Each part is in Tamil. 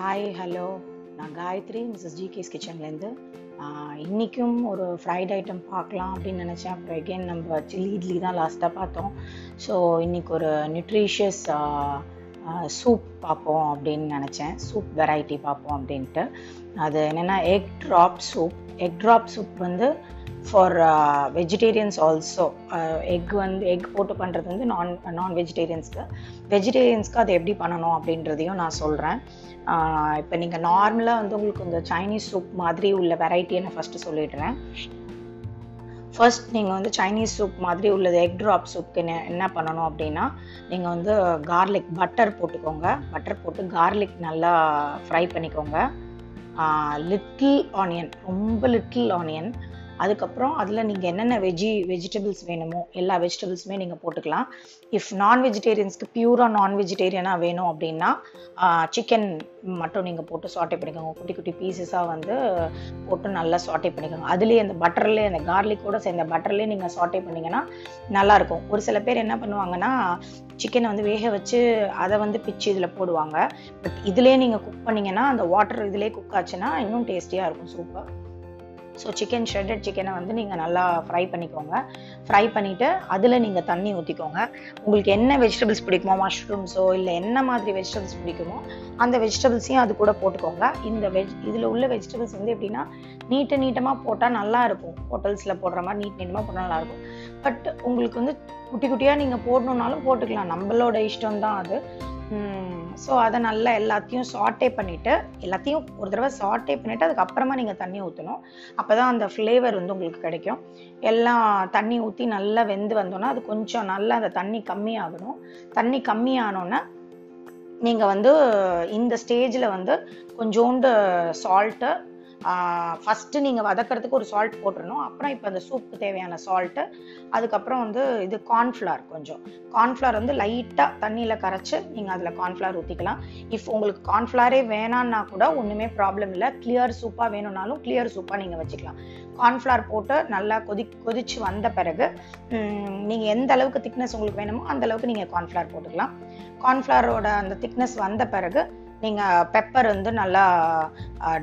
ஹாய் ஹலோ நான் காயத்ரி மிஸ்ஸஸ் ஜிகேஸ் கிச்சன்லேருந்து இன்றைக்கும் ஒரு ஃப்ரைட் ஐட்டம் பார்க்கலாம் அப்படின்னு நினச்சேன். அப்புறம் எகெயின் நம்ம சில்லி இட்லி தான் லாஸ்ட்டாக பார்த்தோம். ஸோ இன்றைக்கி ஒரு நியூட்ரிஷியஸ் சூப் பார்ப்போம் அப்படின்னு நினச்சேன். சூப் வெரைட்டி பார்ப்போம் அப்படின்ட்டு. அது என்னென்னா egg drop soup egg drop soup வந்து ஃபார் வெஜிடேரியன்ஸ் ஆல்சோ எக் வந்து எக் போட்டு பண்ணுறது வந்து நான் நான் வெஜிடேரியன்ஸ்க்கு வெஜிடேரியன்ஸ்க்கு அதை எப்படி பண்ணணும் அப்படின்றதையும் நான் சொல்கிறேன் இப்போ நீங்கள் நார்மலாக வந்து உங்களுக்கு இந்த சைனீஸ் சூப் மாதிரி உள்ள வெரைட்டியை நான் ஃபஸ்ட்டு சொல்லிடுறேன். ஃபர்ஸ்ட் நீங்கள் வந்து சைனீஸ் சூப் மாதிரி உள்ளது எக் ட்ராப் சூப்க்கு என்ன என்ன பண்ணணும் அப்படின்னா நீங்கள் வந்து கார்லிக் பட்டர் போட்டுக்கோங்க. பட்டர் போட்டு கார்லிக் நல்லா ஃப்ரை பண்ணிக்கோங்க. லிட்டில் ஆனியன் ரொம்ப லிட்டில் ஆனியன் அதுக்கப்புறம் அதில் நீங்கள் என்னென்ன வெஜி வெஜிடபிள்ஸ் வேணுமோ எல்லா வெஜிடபிள்ஸுமே நீங்கள் போட்டுக்கலாம். இஃப் நான் வெஜிடேரியன்ஸ்க்கு பியூராக நான் வெஜிடேரியனாக வேணும் அப்படின்னா சிக்கன் மட்டும் நீங்கள் போட்டு சாட்டை பண்ணிக்கோங்க. குட்டி குட்டி பீசஸாக வந்து போட்டு நல்லா சாட்டை பண்ணிக்கோங்க. அதுலேயே அந்த பட்டர்லேயே அந்த கார்லிக்கோட சேர்ந்த பட்டர்லேயே நீங்கள் சாட்டை பண்ணிங்கன்னா நல்லாயிருக்கும் ஒரு சில பேர் என்ன பண்ணுவாங்கன்னா சிக்கனை வந்து வேக வச்சு அதை வந்து பிச்சு இதில் போடுவாங்க. பட் இதுலேயே நீங்கள் குக் பண்ணிங்கன்னா அந்த வாட்டர் இதிலே குக் ஆச்சுன்னா இன்னும் டேஸ்டியாக இருக்கும் சூப்பர் ஸோ சிக்கன் ஷ்ரெட்டட் சிக்கனை வந்து நீங்கள் நல்லா ஃப்ரை பண்ணிக்கோங்க. ஃப்ரை பண்ணிவிட்டு அதில் நீங்கள் தண்ணி ஊற்றிக்கோங்க உங்களுக்கு என்ன வெஜிடபிள்ஸ் பிடிக்குமோ மஷ்ரூம்ஸோ இல்லை என்ன மாதிரி வெஜிடபிள்ஸ் பிடிக்குமோ அந்த வெஜிடபிள்ஸையும் அது கூட போட்டுக்கோங்க. இந்த வெஜ் இதில் உள்ள வெஜிடபிள்ஸ் வந்து எப்படின்னா நீட்டு நீட்டமாக போட்டால் நல்லா இருக்கும். ஹோட்டல்ஸில் போடுற மாதிரி நீட் நீட்டமாக போட்டால் நல்லாயிருக்கும் பட் உங்களுக்கு வந்து குட்டி குட்டியாக நீங்கள் போடணுன்னாலும் போட்டுக்கலாம். நம்மளோட இஷ்டம் தான் அது ஸோ அதை நல்லா எல்லாத்தையும் சாட்டே பண்ணிவிட்டு எல்லாத்தையும் ஒரு தடவை சாட்டே பண்ணிவிட்டு அதுக்கப்புறமா நீங்கள் தண்ணி ஊற்றணும் அப்போ தான் அந்த ஃப்ளேவர் வந்து உங்களுக்கு கிடைக்கும். எல்லாம் தண்ணி ஊற்றி நல்லா வெந்து வந்தோன்னா அது கொஞ்சம் நல்லா அந்த தண்ணி கம்மியாகணும். தண்ணி கம்மியானோன்னே நீங்கள் வந்து இந்த ஸ்டேஜில் வந்து கொஞ்சோண்டு சால்ட்டு ஃபஸ்ட்டு நீங்கள் வதக்கிறதுக்கு ஒரு சால்ட் போட்டுடணும் அப்புறம் இப்போ அந்த சூப்புக்கு தேவையான சால்ட்டு அதுக்கப்புறம் வந்து இது கார்ன்ஃப்ளவர் கொஞ்சம். கார்ன்ஃப்ளவர் வந்து லைட்டாக தண்ணியில் கரைச்சி நீங்கள் அதில் கார்ன்ஃப்ளவர் ஊற்றிக்கலாம் இஃப் உங்களுக்கு கார்ன்ஃப்ளவரே வேணான்னா கூட ஒன்றுமே ப்ராப்ளம் இல்லை. கிளியர் சூப்பாக வேணும்னாலும் கிளியர் சூப்பாக நீங்கள் வச்சுக்கலாம். கார்ன்ஃப்ளவர் போட்டு நல்லா கொதி கொதிச்சு வந்த பிறகு நீங்கள் எந்த அளவுக்கு திக்னஸ் உங்களுக்கு வேணுமோ அந்த அளவுக்கு நீங்கள் கார்ன்ஃப்ளவர் போட்டுக்கலாம். கார்ன்ஃப்ளவரோட அந்த திக்னஸ் வந்த பிறகு நீங்கள் பெப்பர் வந்து நல்லா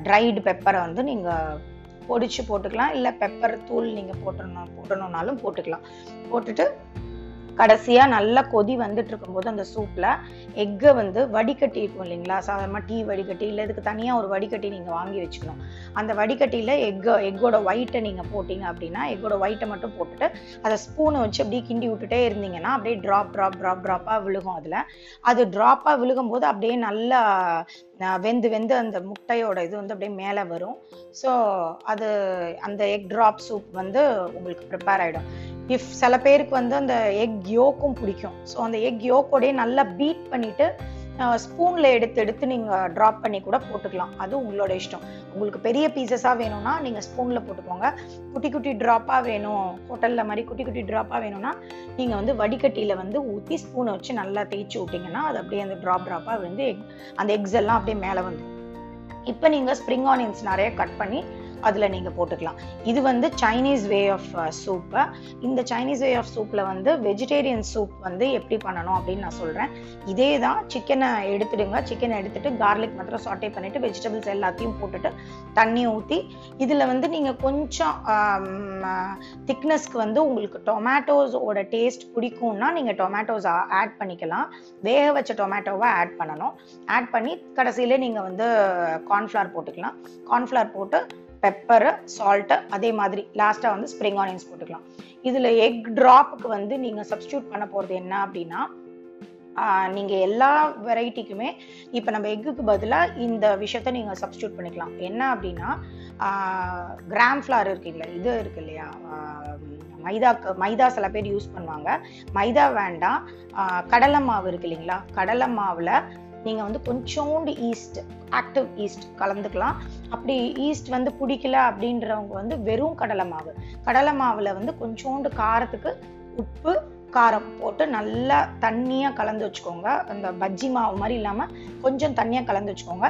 ட்ரைடு பெப்பரை வந்து நீங்கள் பொடிச்சு போட்டுக்கலாம். இல்லை பெப்பர் தூள் நீங்கள் போட்டணும் போட்டணுன்னாலும் போட்டுக்கலாம். போட்டுட்டு கடைசியாக நல்லா கொதி வந்துட்டு இருக்கும்போது அந்த சூப்பில் எக்கை வந்து வடிகட்டி இருக்கும் இல்லைங்களா? சாதாரணமாக டீ வடிகட்டி இல்லை இதுக்கு தனியாக ஒரு வடிகட்டி நீங்கள் வாங்கி வச்சுக்கணும். அந்த வடிகட்டியில் எக்கு எக்கோட ஒயிட்டை நீங்கள் போட்டிங்க அப்படின்னா எக்கோட ஒயிட்டை மட்டும் போட்டுட்டு அதை ஸ்பூனை வச்சு அப்படியே கிண்டி விட்டுட்டே இருந்தீங்கன்னா அப்படியே ட்ராப் ட்ராப் ட்ராப் ட்ராப்பாக விழுகும் அதில். அது ட்ராப்பாக விழுகும் போது அப்படியே நல்லா வெந்து வெந்து அந்த முட்டையோட இது வந்து அப்படியே மேலே வரும். ஸோ அது அந்த எக் ட்ராப் சூப் வந்து உங்களுக்கு ப்ரிப்பேர் ஆகிடும் இஃப் சில பேருக்கு வந்து அந்த எக் யோக்கும் பிடிக்கும். ஸோ அந்த எக் யோக்கோடய நல்லா பீட் பண்ணிவிட்டு ஸ்பூனில் எடுத்து எடுத்து நீங்கள் ட்ராப் பண்ணி கூட போட்டுக்கலாம். அது உங்களோட இஷ்டம். உங்களுக்கு பெரிய பீசஸாக வேணும்னா நீங்கள் ஸ்பூனில் போட்டுக்கோங்க. குட்டி குட்டி ட்ராப்பாக வேணும். ஹோட்டலில் மாதிரி குட்டி குட்டி ட்ராப்பாக வேணும்னா நீங்கள் வந்து வடிகட்டியில் வந்து ஊற்றி ஸ்பூனை வச்சு நல்லா தேய்ச்சி விட்டிங்கன்னா அது அப்படியே அந்த ட்ராப் ட்ராப்பாக வந்து எக் அந்த எக்ஸ் எல்லாம் அப்படியே மேலே வந்து இப்போ நீங்கள் ஸ்ப்ரிங் ஆனியன்ஸ் நிறைய கட் பண்ணி அதில் நீங்கள் போட்டுக்கலாம். இது வந்து சைனீஸ் வே ஆஃப் சூப்பு இந்த சைனீஸ் வே ஆஃப் சூப்பில் வந்து வெஜிடேரியன் சூப் வந்து எப்படி பண்ணணும் அப்படின்னு நான் சொல்கிறேன் இதே தான் சிக்கனை எடுத்துடுங்க. சிக்கனை எடுத்துட்டு கார்லிக் மாத்திரம் சாட்டே பண்ணிவிட்டு வெஜிடபிள்ஸ் எல்லாத்தையும் போட்டுட்டு தண்ணி ஊற்றி இதில் வந்து நீங்கள் கொஞ்சம் um, திக்னஸ்க்கு வந்து உங்களுக்கு டொமேட்டோஸோட டேஸ்ட் பிடிக்கும்னா நீங்கள் டொமேட்டோஸ் ஆட் பண்ணிக்கலாம். வேக வச்ச டொமேட்டோவை ஆட் பண்ணணும். ஆட் பண்ணி கடைசியில் நீங்கள் வந்து கார்ன்ஃப்ளவர் போட்டுக்கலாம். கார்ன்ஃப்ளவர் போட்டு பெப்பரு சால்ட்டு அதே மாதிரி லாஸ்ட்டாக வந்து ஸ்ப்ரிங் ஆனியன்ஸ் போட்டுக்கலாம். இதில் எக் ட்ராப்புக்கு வந்து நீங்கள் சப்ஸ்டியூட் பண்ண போகிறது என்ன அப்படின்னா நீங்கள் எல்லா வெரைட்டிக்குமே இப்போ நம்ம எக்குக்கு பதிலாக இந்த விஷயத்த நீங்கள் சப்ஸ்டியூட் பண்ணிக்கலாம். என்ன அப்படின்னா கிராம் ஃப்ளார் இருக்கு இல்லை இது இருக்கு இல்லையா? மைதாக்கு மைதா சில பேர் யூஸ் பண்ணுவாங்க. மைதா வேண்டாம். கடலை மாவு இருக்கு இல்லைங்களா? கடலை மாவில் நீங்கள் வந்து கொஞ்சோண்டு ஈஸ்ட் ஆக்டிவ் ஈஸ்ட் கலந்துக்கலாம். அப்படி ஈஸ்ட் வந்து பிடிக்கல அப்படின்றவங்க வந்து வெறும் கடலை மாவு. கடலை மாவில் வந்து கொஞ்சோண்டு காரத்துக்கு உப்பு காரம் போட்டு நல்லா தண்ணியாக கலந்து வச்சுக்கோங்க. அந்த பஜ்ஜி மாவு மாதிரி இல்லாமல் கொஞ்சம் தண்ணியாக கலந்து வச்சுக்கோங்க.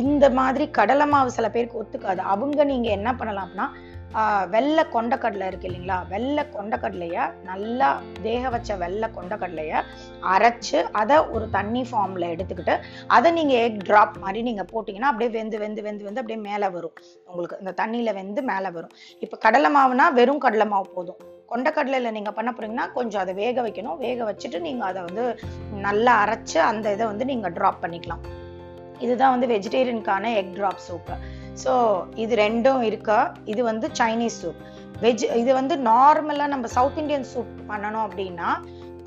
இந்த மாதிரி கடலை மாவு சில பேருக்கு ஒத்துக்காது. அவங்க நீங்கள் என்ன பண்ணலாம்னா வெள்ளை கொண்டக்கடலை இருக்கு இல்லைங்களா? வெள்ளை கொண்டக்கடலைய நல்லா வேக வச்ச வெள்ளை கொண்டக்கடலைய அரைச்சு அதை ஒரு தண்ணி ஃபார்மில் எடுத்துக்கிட்டு அதை நீங்கள் எக் ட்ராப் மாதிரி நீங்கள் போட்டிங்கன்னா அப்படியே வெந்து வெந்து வெந்து வெந்து அப்படியே மேலே வரும். உங்களுக்கு இந்த தண்ணியில் வெந்து மேலே வரும். இப்போ கடலை மாவுனா வெறும் கடலை மாவு போதும். கொண்டக்கடலையில் நீங்கள் பண்ண போகிறீங்கன்னா கொஞ்சம் அதை வேக வைக்கணும். வேக வச்சுட்டு நீங்கள் அதை வந்து நல்லா அரைச்சு அந்த இதை வந்து நீங்கள் ட்ராப் பண்ணிக்கலாம். இதுதான் வந்து வெஜிடேரியனுக்கான எக் ட்ராப் சூப்பு ஸோ இது ரெண்டும் இருக்கா? இது வந்து சைனீஸ் சூப் வெஜ் இது வந்து நார்மலாக நம்ம சவுத் இந்தியன் சூப் பண்ணணும் அப்படின்னா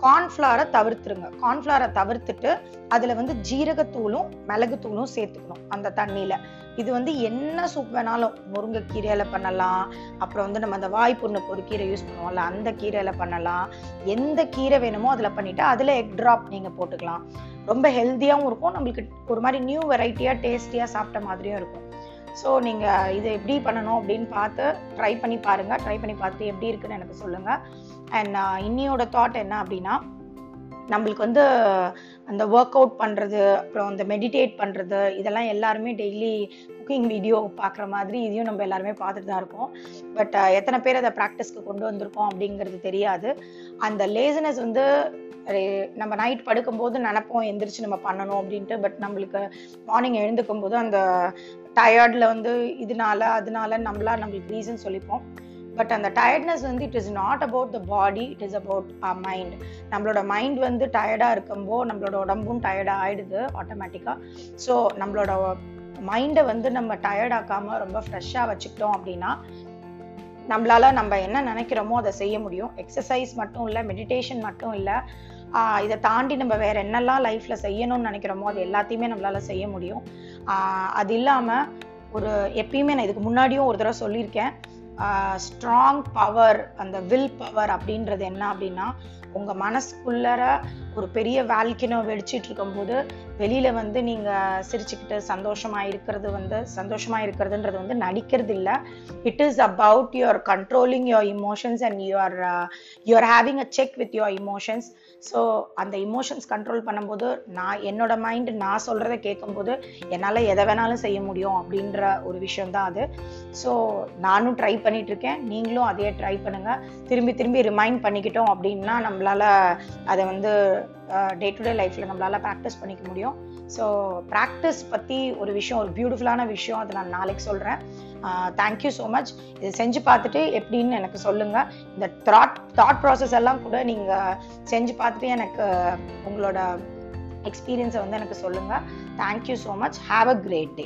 கார்ன்ஃப்ளாரை தவிர்த்துருங்க. கார்ன்ஃப்ளாரை தவிர்த்துட்டு அதில் வந்து ஜீரகத்தூளும் மிளகுத்தூளும் சேர்த்துக்கணும் அந்த தண்ணியில். இது வந்து என்ன சூப் வேணாலும் முருங்கைக்கீரையில பண்ணலாம். அப்புறம் வந்து நம்ம அந்த வாய்ப்புண்ணுக்கு ஒரு கீரை யூஸ் பண்ணுவோம்ல அந்த கீரையில பண்ணலாம். எந்த கீரை வேணுமோ அதில் பண்ணிட்டு அதில் எக் ட்ராப் நீங்கள் போட்டுக்கலாம். ரொம்ப ஹெல்த்தியாகவும் இருக்கும். நம்மளுக்கு ஒரு மாதிரி நியூ வெரைட்டியாக டேஸ்டியாக சாப்பிட்ட மாதிரியும் இருக்கும். ஸோ நீங்கள் இதை எப்படி பண்ணணும் அப்படின்னு பார்த்து ட்ரை பண்ணி பாருங்கள் ட்ரை பண்ணி பார்த்து எப்படி இருக்குன்னு எனக்கு சொல்லுங்கள் அண்ட் இன்னியோட தாட் என்ன அப்படின்னா நம்மளுக்கு வந்து அந்த ஒர்க் அவுட் பண்ணுறது அப்புறம் அந்த மெடிடேட் பண்ணுறது இதெல்லாம் எல்லாருமே டெய்லி குக்கிங் வீடியோ பார்க்குற மாதிரி இதையும் நம்ம எல்லாருமே பார்த்துட்டு தான் இருக்கோம். பட் எத்தனை பேர் அதை ப்ராக்டிஸ்க்கு கொண்டு வந்திருக்கோம் அப்படிங்கிறது தெரியாது. அந்த லேசினஸ் வந்து நம்ம நைட் படுக்கும்போது நினைப்போம் எந்திரிச்சு நம்ம பண்ணணும் அப்படின்ட்டு. பட் நம்மளுக்கு மார்னிங் எழுந்துக்கும் போது அந்த டயர்டில் வந்து இதனால அதனால நம்மளா நம்மளுக்கு ரீசன் சொல்லிப்போம். பட் அந்த டயர்ட்னஸ் வந்து it is not about the body it is about a mind நம்மளோட மைண்ட் வந்து டயர்டாக இருக்கும்போது நம்மளோட உடம்பும் டயர்டாக ஆகிடுது ஆட்டோமேட்டிக்காக ஸோ நம்மளோட மைண்டை வந்து நம்ம டயர்டாக்காமல் ரொம்ப ஃப்ரெஷ்ஷாக வச்சுக்கிட்டோம் அப்படின்னா நம்மளால நம்ம என்ன நினைக்கிறோமோ அதை செய்ய முடியும். எக்ஸசைஸ் மட்டும் இல்லை மெடிடேஷன் மட்டும் இல்லை இதை தாண்டி நம்ம வேற என்னெல்லாம் லைஃப்ல செய்யணும்னு நினைக்கிறோமோ அது எல்லாத்தையுமே நம்மளால செய்ய முடியும். அது இல்லாமல் ஒரு எப்பயுமே நான் இதுக்கு முன்னாடியும் ஒரு தடவை சொல்லியிருக்கேன். ஸ்ட்ராங் பவர் அந்த வில் பவர் அப்படின்றது என்ன அப்படின்னா உங்கள் மனசுக்குள்ளர ஒரு பெரிய வேல்கினோ வெடிச்சிட்டு இருக்கும்போது வெளியில வந்து நீங்க சிரிச்சுக்கிட்டு சந்தோஷமா இருக்கிறது வந்து சந்தோஷமா இருக்கிறதுன்றது வந்து நடிக்கிறது இல்லை. It is about your controlling your emotions and your your having a check with your emotions so அந்த இமோஷன்ஸ் கண்ட்ரோல் பண்ணும்போது நான் என்னோட மைண்ட் நான் சொல்கிறத கேட்கும்போது என்னால் எதை வேணாலும் செய்ய முடியும் அப்படின்ற ஒரு விஷயம் தான் அது. ஸோ நானும் ட்ரை பண்ணிகிட்ருக்கேன் நீங்களும் அதையே ட்ரை பண்ணுங்கள் திரும்பி திரும்பி ரிமைண்ட் பண்ணிக்கிட்டோம் அப்படின்னா நம்மளால அதை வந்து டே டு டே லைஃப்பில் நம்மளால் ப்ராக்டிஸ் பண்ணிக்க முடியும். ஸோ ப்ராக்டிஸ் பற்றி ஒரு விஷயம் ஒரு பியூட்டிஃபுல்லான விஷயம் அதை நான் நாளைக்கு சொல்கிறேன் தேங்க்யூ ஸோ மச் இது செஞ்சு பார்த்துட்டு எப்படின்னு எனக்கு சொல்லுங்கள் இந்த தாட் தாட் ப்ராசஸ் எல்லாம் கூட நீங்கள் செஞ்சு பார்த்துட்டு எனக்கு உங்களோட எக்ஸ்பீரியன்ஸை வந்து எனக்கு சொல்லுங்கள் thank you so much have a great day